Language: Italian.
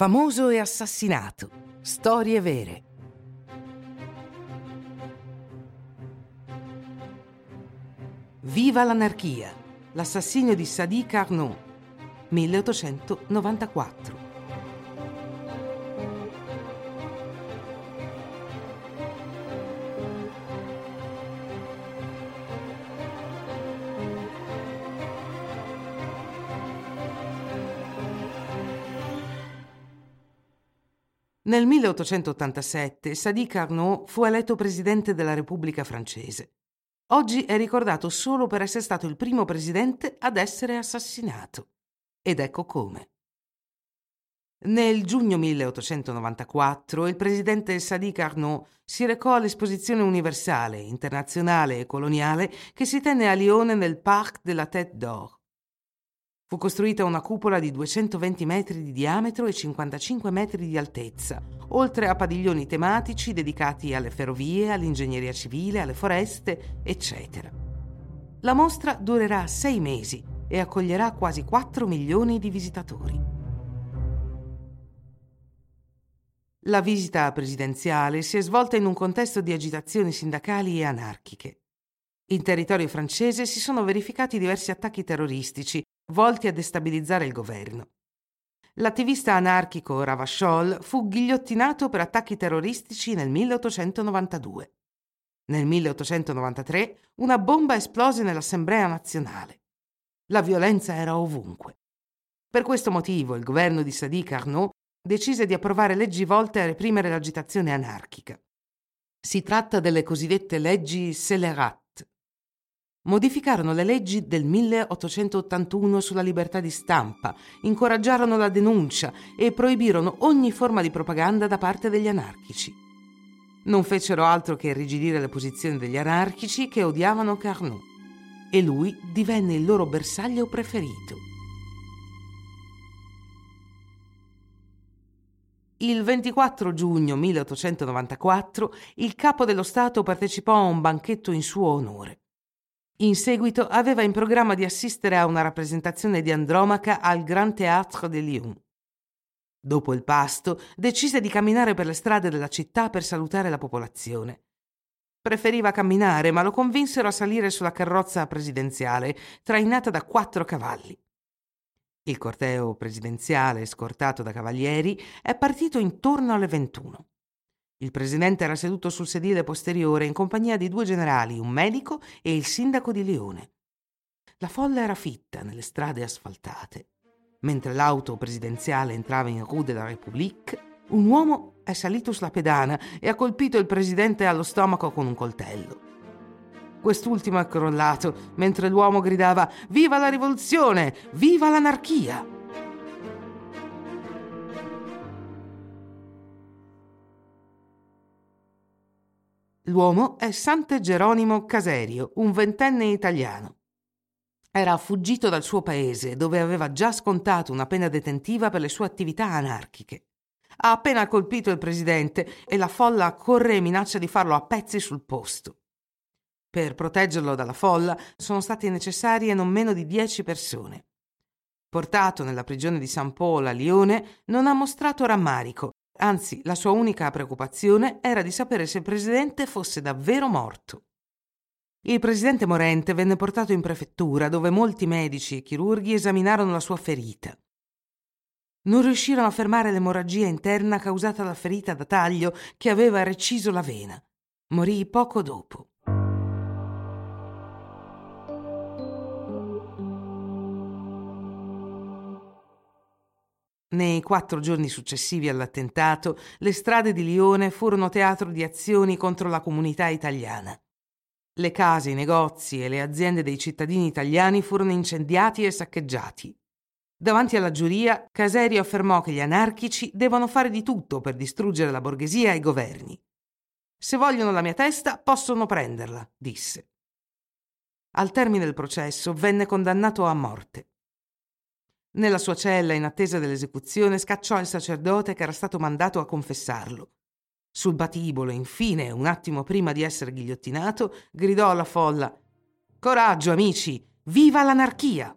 Famoso e assassinato. Storie vere. Viva l'anarchia! L'assassinio di Sadi Carnot, 1894. Nel 1887 Sadi Carnot fu eletto presidente della Repubblica francese. Oggi è ricordato solo per essere stato il primo presidente ad essere assassinato. Ed ecco come. Nel giugno 1894 il presidente Sadi Carnot si recò all'esposizione universale, internazionale e coloniale che si tenne a Lione nel Parc de la Tête d'Or. Fu costruita una cupola di 220 metri di diametro e 55 metri di altezza, oltre a padiglioni tematici dedicati alle ferrovie, all'ingegneria civile, alle foreste, eccetera. La mostra durerà sei mesi e accoglierà quasi 4 milioni di visitatori. La visita presidenziale si è svolta in un contesto di agitazioni sindacali e anarchiche. In territorio francese si sono verificati diversi attacchi terroristici volti a destabilizzare il governo. L'attivista anarchico Ravachol fu ghigliottinato per attacchi terroristici nel 1892. Nel 1893 una bomba esplose nell'Assemblea nazionale. La violenza era ovunque. Per questo motivo il governo di Sadi Carnot decise di approvare leggi volte a reprimere l'agitazione anarchica. Si tratta delle cosiddette leggi Scélérat, Modificarono le leggi del 1881 sulla libertà di stampa, incoraggiarono la denuncia e proibirono ogni forma di propaganda da parte degli anarchici. Non fecero altro che irrigidire le posizioni degli anarchici che odiavano Carnot e lui divenne il loro bersaglio preferito. Il 24 giugno 1894 il capo dello Stato partecipò a un banchetto in suo onore. In seguito aveva in programma di assistere a una rappresentazione di Andromaca al Grand Théâtre de Lyon. Dopo il pasto, decise di camminare per le strade della città per salutare la popolazione. Preferiva camminare, ma lo convinsero a salire sulla carrozza presidenziale, trainata da quattro cavalli. Il corteo presidenziale, scortato da cavalieri, è partito intorno alle 21. Il presidente era seduto sul sedile posteriore in compagnia di due generali, un medico e il sindaco di Lione. La folla era fitta nelle strade asfaltate. Mentre l'auto presidenziale entrava in Rue de la République, un uomo è salito sulla pedana e ha colpito il presidente allo stomaco con un coltello. Quest'ultimo è crollato mentre l'uomo gridava Viva la rivoluzione! Viva l'anarchia! L'uomo è Sante Geronimo Caserio, un ventenne italiano. Era fuggito dal suo paese, dove aveva già scontato una pena detentiva per le sue attività anarchiche. Ha appena colpito il presidente e la folla corre e minaccia di farlo a pezzi sul posto. Per proteggerlo dalla folla sono state necessarie non meno di dieci persone. Portato nella prigione di San Polo a Lione, non ha mostrato rammarico Anzi, la sua unica preoccupazione era di sapere se il presidente fosse davvero morto. Il presidente morente venne portato in prefettura dove molti medici e chirurghi esaminarono la sua ferita. Non riuscirono a fermare l'emorragia interna causata da ferita da taglio che aveva reciso la vena. Morì poco dopo. Nei quattro giorni successivi all'attentato, le strade di Lione furono teatro di azioni contro la comunità italiana. Le case, i negozi e le aziende dei cittadini italiani furono incendiati e saccheggiati. Davanti alla giuria, Caserio affermò che gli anarchici devono fare di tutto per distruggere la borghesia e i governi. Se vogliono la mia testa, possono prenderla, disse. Al termine del processo venne condannato a morte. Nella sua cella, in attesa dell'esecuzione, scacciò il sacerdote che era stato mandato a confessarlo. Sul batibolo, infine, un attimo prima di essere ghigliottinato, gridò alla folla Coraggio, amici! Viva l'anarchia!